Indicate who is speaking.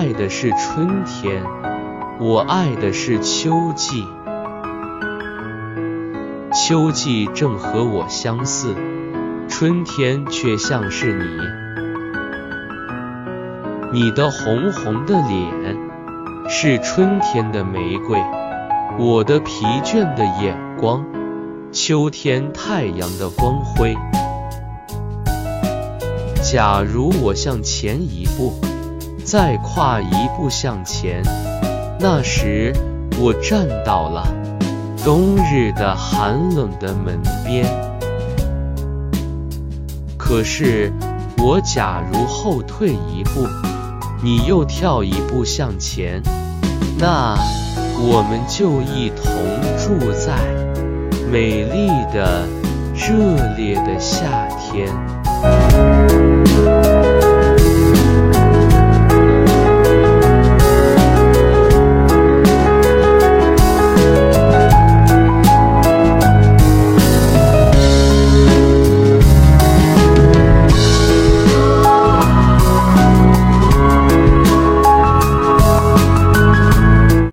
Speaker 1: 爱的是春天，我爱的是秋季。秋季正和我相似，春天却像是你。你的红红的脸是春天的玫瑰，我的疲倦的眼光，秋天太阳的光辉。假如我向前一步，再跨一步向前，那时我站到了冬日的寒冷的门边。可是我假如后退一步，你又跳一步向前，那我们就一同住在美丽的、热烈的夏天。